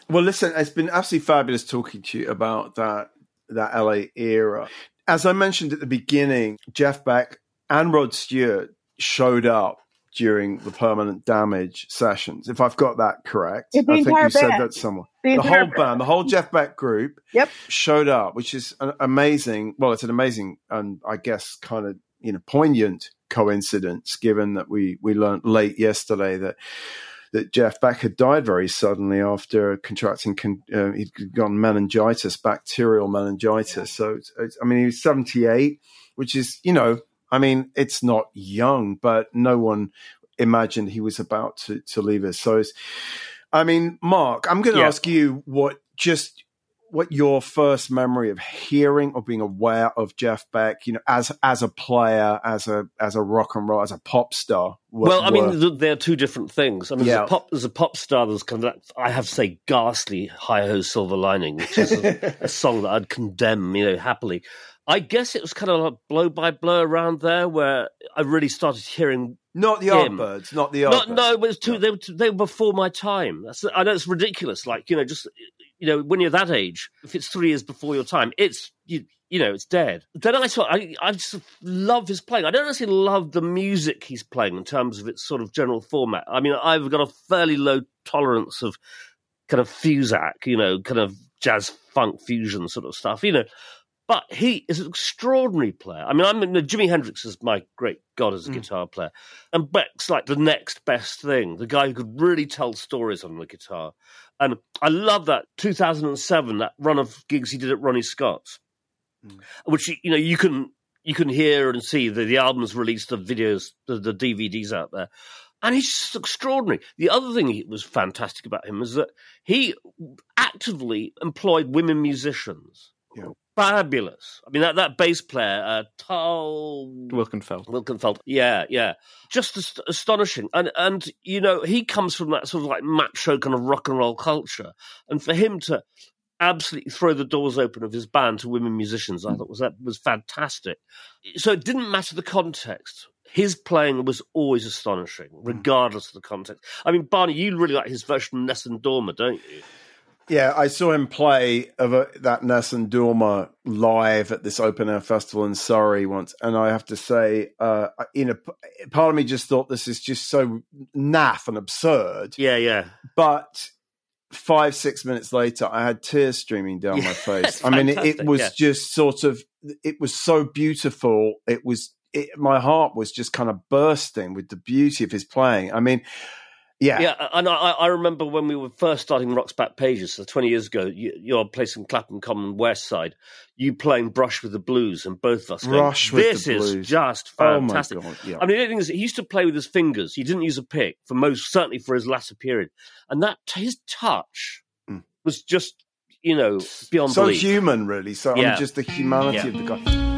Well, listen, it's been absolutely fabulous talking to you about that that LA era. As I mentioned at the beginning, Jeff Beck and Rod Stewart showed up during the permanent damage sessions. If I've got that correct, I think you said that somewhere. The The whole band, the whole Jeff Beck group, Yep. showed up, which is an amazing. Well, it's an amazing and I guess kind of you know poignant coincidence, given that we we learned late yesterday that that Jeff Beck had died very suddenly after contracting con- uh, he'd gotten meningitis, bacterial meningitis. So I mean, he was seventy eight, which is you know, I mean, it's not young, but no one imagined he was about to to leave us. So it's, I mean, Mark, I'm going to Yeah. ask you what just what your first memory of hearing or being aware of Jeff Beck, you know, as as a player, as a as a rock and roll, as a pop star. were- Well, I mean, th- they're two different things. I mean, Yeah. as, a pop, as a pop star, there's kind of that, I have to say, ghastly Hi Ho Silver Lining, which is a, a song that I'd condemn, you know, happily. I guess it was kind of like blow by blow around there where I really started hearing. not the him. Yardbirds, not the Not, Yardbirds. no, it was too, they, were they were before my time. That's, I know it's ridiculous. Like, you know, just, you know, when you're that age, if it's three years before your time, it's, you, you know, it's dead. Then I thought, I, I just love his playing. I don't necessarily love the music he's playing in terms of its sort of general format. I mean, I've got a fairly low tolerance of kind of Fusac, you know, kind of jazz funk fusion sort of stuff, you know. But he is an extraordinary player. I mean, I'm Jimi Hendrix is my great god as a Mm. guitar player, and Beck's like the next best thing. The guy who could really tell stories on the guitar, and I love that 2007 that run of gigs he did at Ronnie Scott's, Mm. which you know you can you can hear and see the the albums released, the videos, the, the DVDs out there. And he's just extraordinary. The other thing that was fantastic about him is that he actively employed women musicians. Yeah. Fabulous. I mean, that, that bass player, uh, Tal Wilkenfeld. Wilkenfeld. Yeah, yeah. Just ast- astonishing. And, and, you know, he comes from that sort of like macho kind of rock and roll culture. And for him to absolutely throw the doors open of his band to women musicians, I thought was that was fantastic. So it didn't matter the context. His playing was always astonishing, regardless of the context. I mean, Barney, you really like his version of Nessun Dorma, don't you? Yeah, I saw him play of a, that Nessun Dorma live at this open air festival in Surrey once, and I have to say, uh, you know, part of me just thought this is just so naff and absurd. Yeah, yeah. But five six minutes later, I had tears streaming down my face. I mean, it, it was yeah. just sort of, it was so beautiful. It was, it, my heart was just kind of bursting with the beauty of his playing. I mean, yeah, Yeah, and I, I remember when we were first starting Rock's Back Pages, so 20 years ago, you, your place in Clapham Common West Side, you playing Brush with the Blues, and both of us going, the this is Blues." just Oh fantastic. God, yeah. I mean, the thing is, he used to play with his fingers. He didn't use a pick for most, certainly for his latter period. And that, his touch Mm. was just, you know, beyond so belief. human, really. So I Yeah. mean, just the humanity Yeah. of the guy.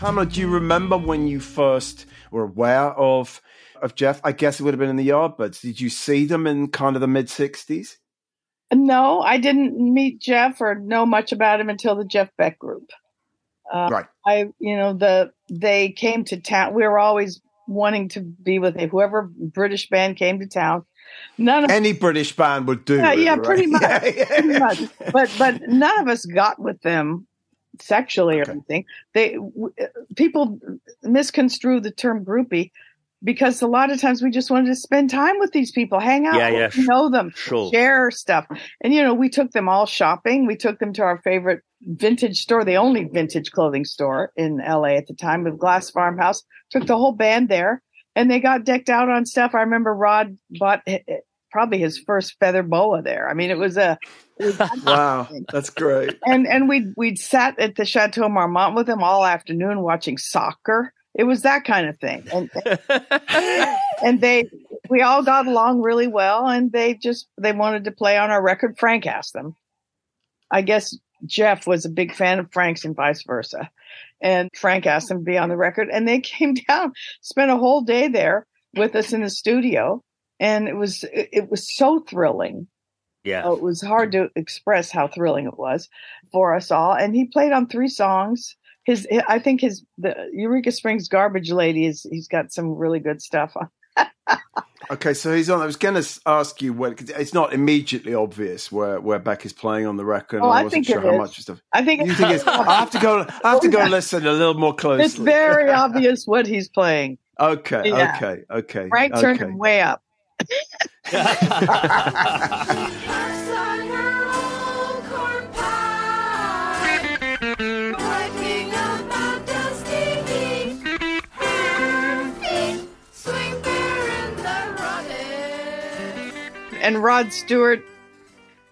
Pamela, do you remember when you first were aware of of Jeff? I guess it would have been in the Yardbirds. Did you see them in kind of the mid '60s? No, I didn't meet Jeff or know much about him until the Jeff Beck group. Uh, Right. I, you know, the they came to town. We were always wanting to be with it. Whoever British band came to town. None of Any British band would do. Yeah, yeah, right? pretty much, Yeah, yeah. pretty much. But but none of us got with them sexually or Okay. anything. They w- uh, people misconstrue the term groupie because a lot of times we just wanted to spend time with these people, hang out, Yeah, yeah, them, know them, Sure. share stuff. And you know, we took them all shopping. We took them to our favorite vintage store, the only vintage clothing store in LA at the time, with Glass Farmhouse. Took the whole band there, and they got decked out on stuff. I remember Rod bought eh, eh, probably his first feather boa there. I mean, it was a it was Wow, that's great. and and we we'd sat at the Chateau Marmont with him all afternoon watching soccer. It was that kind of thing, and and they we all got along really well, and they just they wanted to play on our record. Frank asked them. I guess Jeff was a big fan of Frank's and vice versa, and Frank asked them to be on the record, and they came down, spent a whole day there with us in the studio, and it was it, it was so thrilling. Yeah. Oh, it was hard to express how thrilling it was for us all. And he played on three songs. His, I think his the Eureka Springs Garbage Lady is he's got some really good stuff on. Okay, so he's on. I was going to ask you when 'cause it's not immediately obvious where where Beck is playing on the record. Oh, I I wasn't think sure it how is. much stuff. I think You think it's? I have to go. I have to go listen a little more closely. it's very obvious what he's playing. Okay, Yeah. okay, okay. Frank turned okay. him way up. And Rod Stewart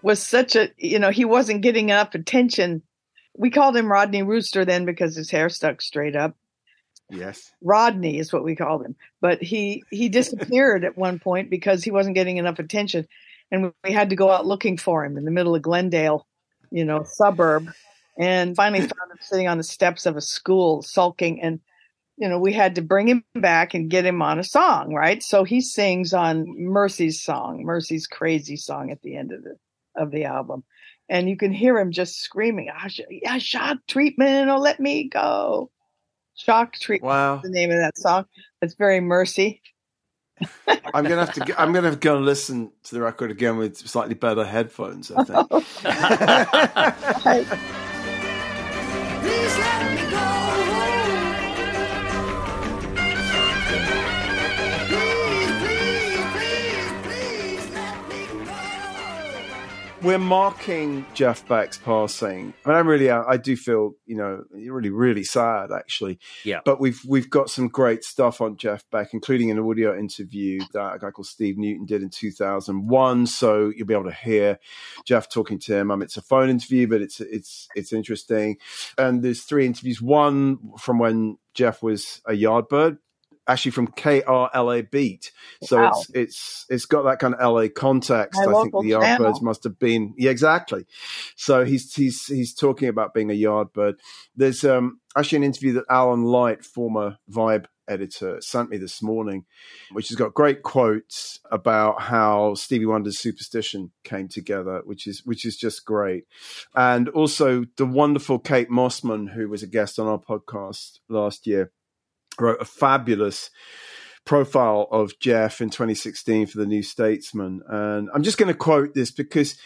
was such a you know he wasn't getting enough attention. We called him Rodney Rooster then because his hair stuck straight up. Yes. Rodney is what we called him. But he he disappeared at one point because he wasn't getting enough attention, and we had to go out looking for him in the middle of Glendale, you know, suburb, and finally found him sitting on the steps of a school sulking. And you know, we had to bring him back and get him on a song, right? So he sings on Mercy's song, Mercy's crazy song at the end of the of the album. And you can hear him just screaming, I, sh- yeah, shock treatment, oh, let me go. Shock Treatment. Wow, the name of that song. It's very mercy. I'm gonna have to. Go, I'm gonna have to go and listen to the record again with slightly better headphones. I think. We're marking Jeff Beck's passing, and I'm really, I do feel, you know, really, really sad actually. Yeah. But we've we've got some great stuff on Jeff Beck, including an audio interview that a guy called Steve Newton did in 2001. So you'll be able to hear Jeff talking to him. Um, it's a phone interview, but it's it's it's interesting. And there's three interviews. One from when Jeff was a Yardbird, actually from KRLA Beat. So Wow. it's it's it's got that kind of LA context. My I think the Yardbirds must have been yeah exactly. So he's he's he's talking about being a Yardbird. There's um actually an interview that Alan Light, former Vibe editor, sent me this morning, which has got great quotes about how Stevie Wonder's Superstition came together, which is which is just great. And also the wonderful Kate Mossman, who was a guest on our podcast last year, wrote a fabulous profile of Jeff in 2016 for the New Statesman. And I'm just going to quote this because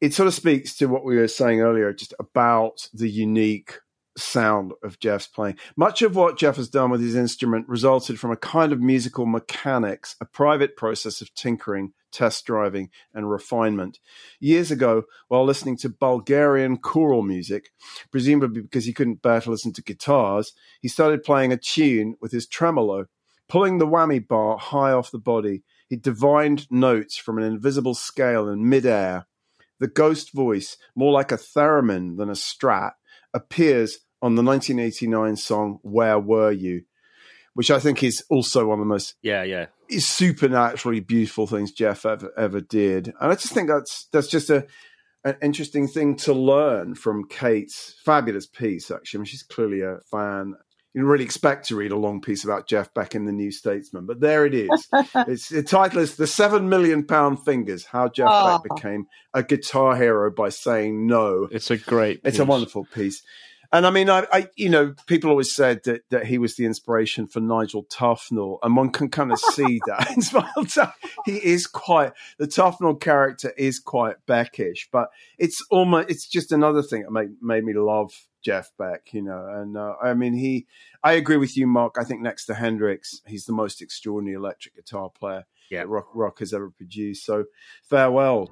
it sort of speaks to what we were saying earlier, just about the unique sound of Jeff's playing. Much of what Jeff has done with his instrument resulted from a kind of musical mechanics, a private process of tinkering, test driving, and refinement. Years ago, while listening to Bulgarian choral music, presumably because he couldn't bear to listen to guitars, he started playing a tune with his tremolo. Pulling the whammy bar high off the body, he divined notes from an invisible scale in midair. The ghost voice, more like a theremin than a strat, appears on the 1989 song Where Were You, which I think is also one of the most Yeah, yeah. Supernaturally beautiful things Jeff ever ever did. And I just think that's that's just a an interesting thing to learn from Kate's fabulous piece, actually. I mean, she's clearly a fan. You didn't really expect to read a long piece about Jeff Beck in the New Statesman, but there it is. it's the title is "The Seven Million Pound Fingers: How Jeff Oh. Beck Became a Guitar Hero by Saying No." It's a great. It's a wonderful piece. And I mean, I, I, you know, people always said that, that he was the inspiration for Nigel Tufnel, and one can kind of see that. in Smile. He is quite the Tufnel character is quite Beckish, but it's almost it's just another thing that made made me love Jeff Beck, you know. And uh, I mean, he, I agree with you, Mark. I think next to Hendrix, he's the most extraordinary electric guitar player Yeah. that rock rock has ever produced. So farewell.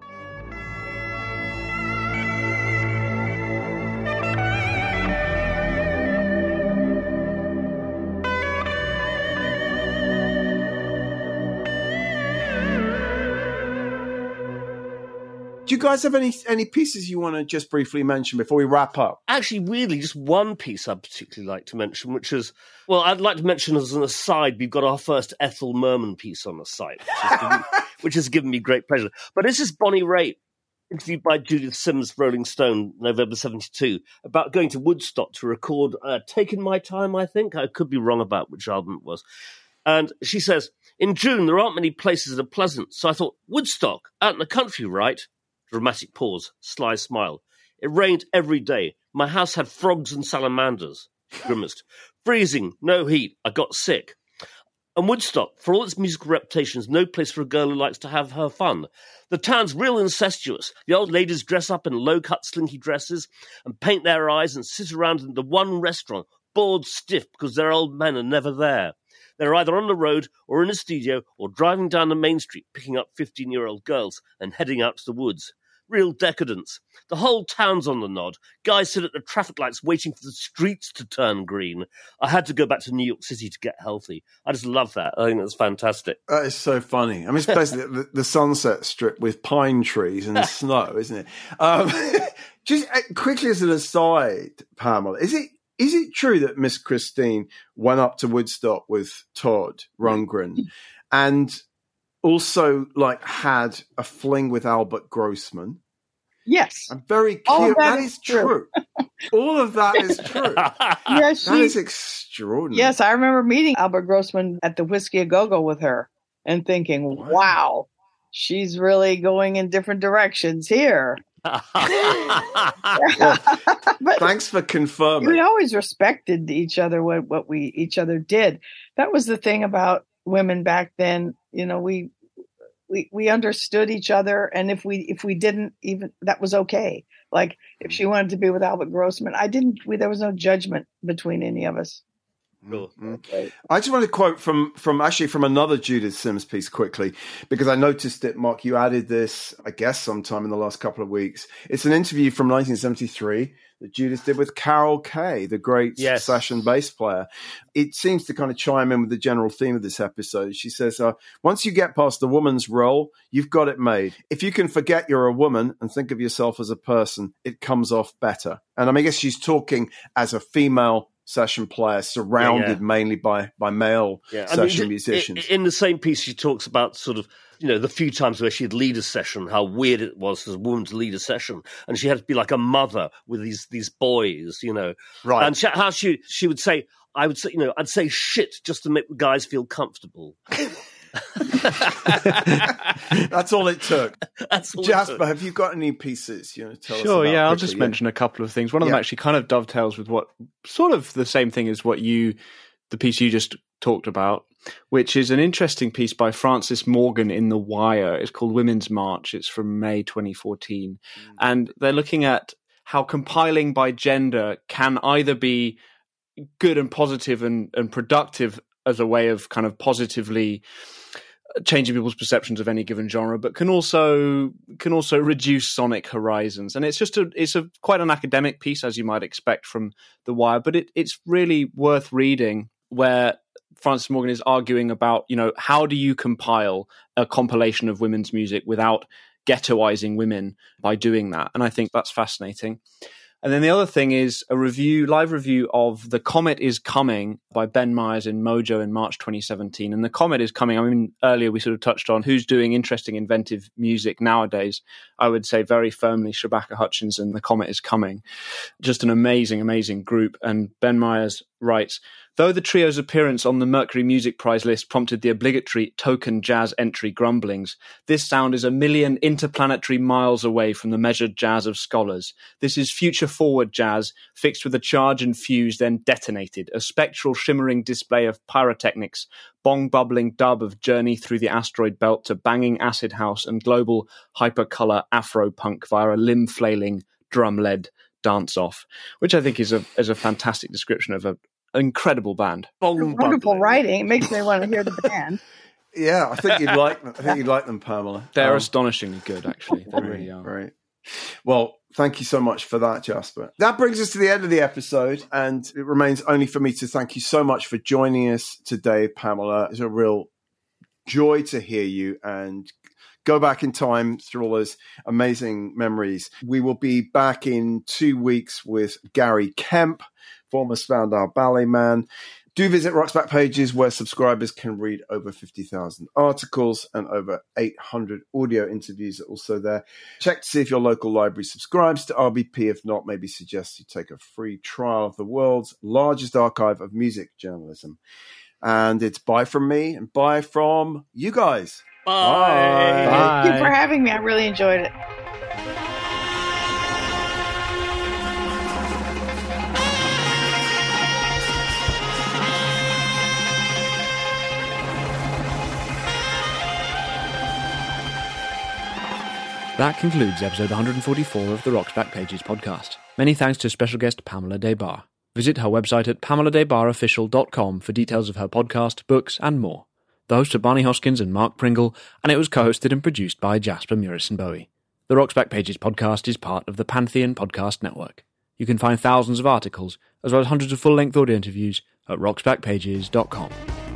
You guys have any any pieces you want to just briefly mention before we wrap up? Actually, really, just one piece I'd particularly like to mention, which is, well, I'd like to mention as an aside, we've got our first Ethel Merman piece on the site, which has given, which has given me great pleasure. But this is Bonnie Raitt, interviewed by Judith Sims, Rolling Stone, November 72, about going to Woodstock to record uh, Taking My Time, I think. I could be wrong about which album it was. And she says, in June, there aren't many places that are pleasant, so I thought, Woodstock, out in the country, right? Dramatic pause, sly smile. It rained every day. My house had frogs and salamanders. Grimaced. Freezing, no heat. I got sick. And Woodstock, for all its musical reputation, is no place for a girl who likes to have her fun. The town's real incestuous. The old ladies dress up in low cut slinky dresses and paint their eyes and sit around in the one restaurant, bored stiff because their old men are never there. They're either on the road or in a studio or driving down the main street picking up 15 year old girls and heading out to the woods. Real decadence. The whole town's on the nod. Guys sit at the traffic lights waiting for the streets to turn green. I had to go back to New York City to get healthy. I just love that. I think that's fantastic. That is so funny. I mean, it's basically the, the Sunset Strip with pine trees and snow, isn't it? Um, just uh, quickly as an aside, Pamela, is it is it true that Miss Christine went up to Woodstock with Todd Rundgren and also like had a fling with Albert Grossman? Yes. I'm very oh, All curious. that that is is true. All of that is true. Yes, That she, is extraordinary. yes, I remember meeting Albert Grossman at the Whisky a Go Go with her and thinking, Wow. wow, she's really going in different directions here. but Thanks for confirming. we always respected each other what what we each other did that was the thing about women back then you know we we we understood each other and if we if we didn't even that was okay like if she mm-hmm. wanted to be with albert grossman i didn't we, there was no judgment between any of us mm-hmm. Cool. Mm-hmm. Okay. I just want to quote from from actually from another Judith Sims piece quickly because I noticed it, Mark. You added this, I guess, sometime in the last couple of weeks. It's an interview from 1973 that Judith did with Carol Kaye, the great Yes. session bass player. It seems to kind of chime in with the general theme of this episode. She says, uh, "Once you get past the woman's role, you've got it made. If you can forget you're a woman and think of yourself as a person, it comes off better." And I, mean, I guess she's talking as a female session player surrounded Yeah. mainly by by male Yeah, I session mean, musicians. In the same piece, she talks about sort of, you know, the few times where she'd lead a session, how weird it was as a woman to lead a session, and she had to be like a mother with these these boys, you know, right. and she, how she she would say, I would say, you know, I'd say shit just to make the guys feel comfortable. That's all it took. That's all it Jasper, took. have you got any pieces you know, to tell us Sure, about yeah, I'll quickly? just mention a couple of things. One of them actually kind of dovetails with what sort of the same thing as what you, the piece you just talked about, which is an interesting piece by Francis Morgan in The Wire. It's called Women's March. It's from May 2014. Mm. And they're looking at how compiling by gender can either be good and positive and, and productive as a way of kind of positively uh, changing people's perceptions of any given genre, but can also can also reduce sonic horizons. And it's just a it's a quite an academic piece, as you might expect from The Wire, but it, it's really worth reading. Where Francis Morgan is arguing about, you know, how do you compile a compilation of women's music without ghettoizing women by doing that? And I think that's fascinating. And then the other thing is a review, live review of The Comet is Coming by Ben Myers in Mojo in March 2017. And The Comet is Coming, I mean, earlier we sort of touched on who's doing interesting, inventive music nowadays. I would say very firmly Shabaka Hutchings and The Comet is Coming. Just an amazing, amazing group. And Ben Myers writes, Though the trio's appearance on the Mercury Music Prize list prompted the obligatory token jazz entry grumblings, this sound is a million interplanetary miles away from the measured jazz of scholars. This is future forward jazz, fixed with a charge and fuse, then detonated, a spectral shimmering display of pyrotechnics, bong bubbling dub of Journey Through the Asteroid Belt to banging acid house and global hypercolor Afro punk via a limb flailing, drum led dance off, which I think is a is a fantastic description of a incredible band. Bong wonderful writing it makes me want to hear the band Yeah, I think you'd like them. I think you'd like them, Pamela. They're Um, astonishingly good, actually. They really are. Right. Well, thank you so much for that, Jasper. That brings us to the end of the episode, and it remains only for me to thank you so much for joining us today, Pamela. It's a real joy to hear you and go back in time through all those amazing memories. We will be back in two weeks with Gary Kemp, former Spandau Ballet man. Do visit Rock's Back pages where subscribers can read over 50,000 articles and over 800 audio interviews are also there. Check to see if your local library subscribes to RBP. If not, maybe suggest you take a free trial of the world's largest archive of music journalism. And it's bye from me and bye from you guys. Bye. Bye. Thank you for having me. I really enjoyed it. That concludes episode 144 of the Rocks Back Pages podcast. Many thanks to special guest Pamela Des Barres. Visit her website at pameladesbarresofficial.com for details of her podcast, books, and more. The hosts are Barney Hoskyns and Mark Pringle, and it was co-hosted and produced by Jasper Murison Bowie. The Rocks Back Pages podcast is part of the Pantheon Podcast Network. You can find thousands of articles, as well as hundreds of full-length audio interviews, at rocksbackpages.com.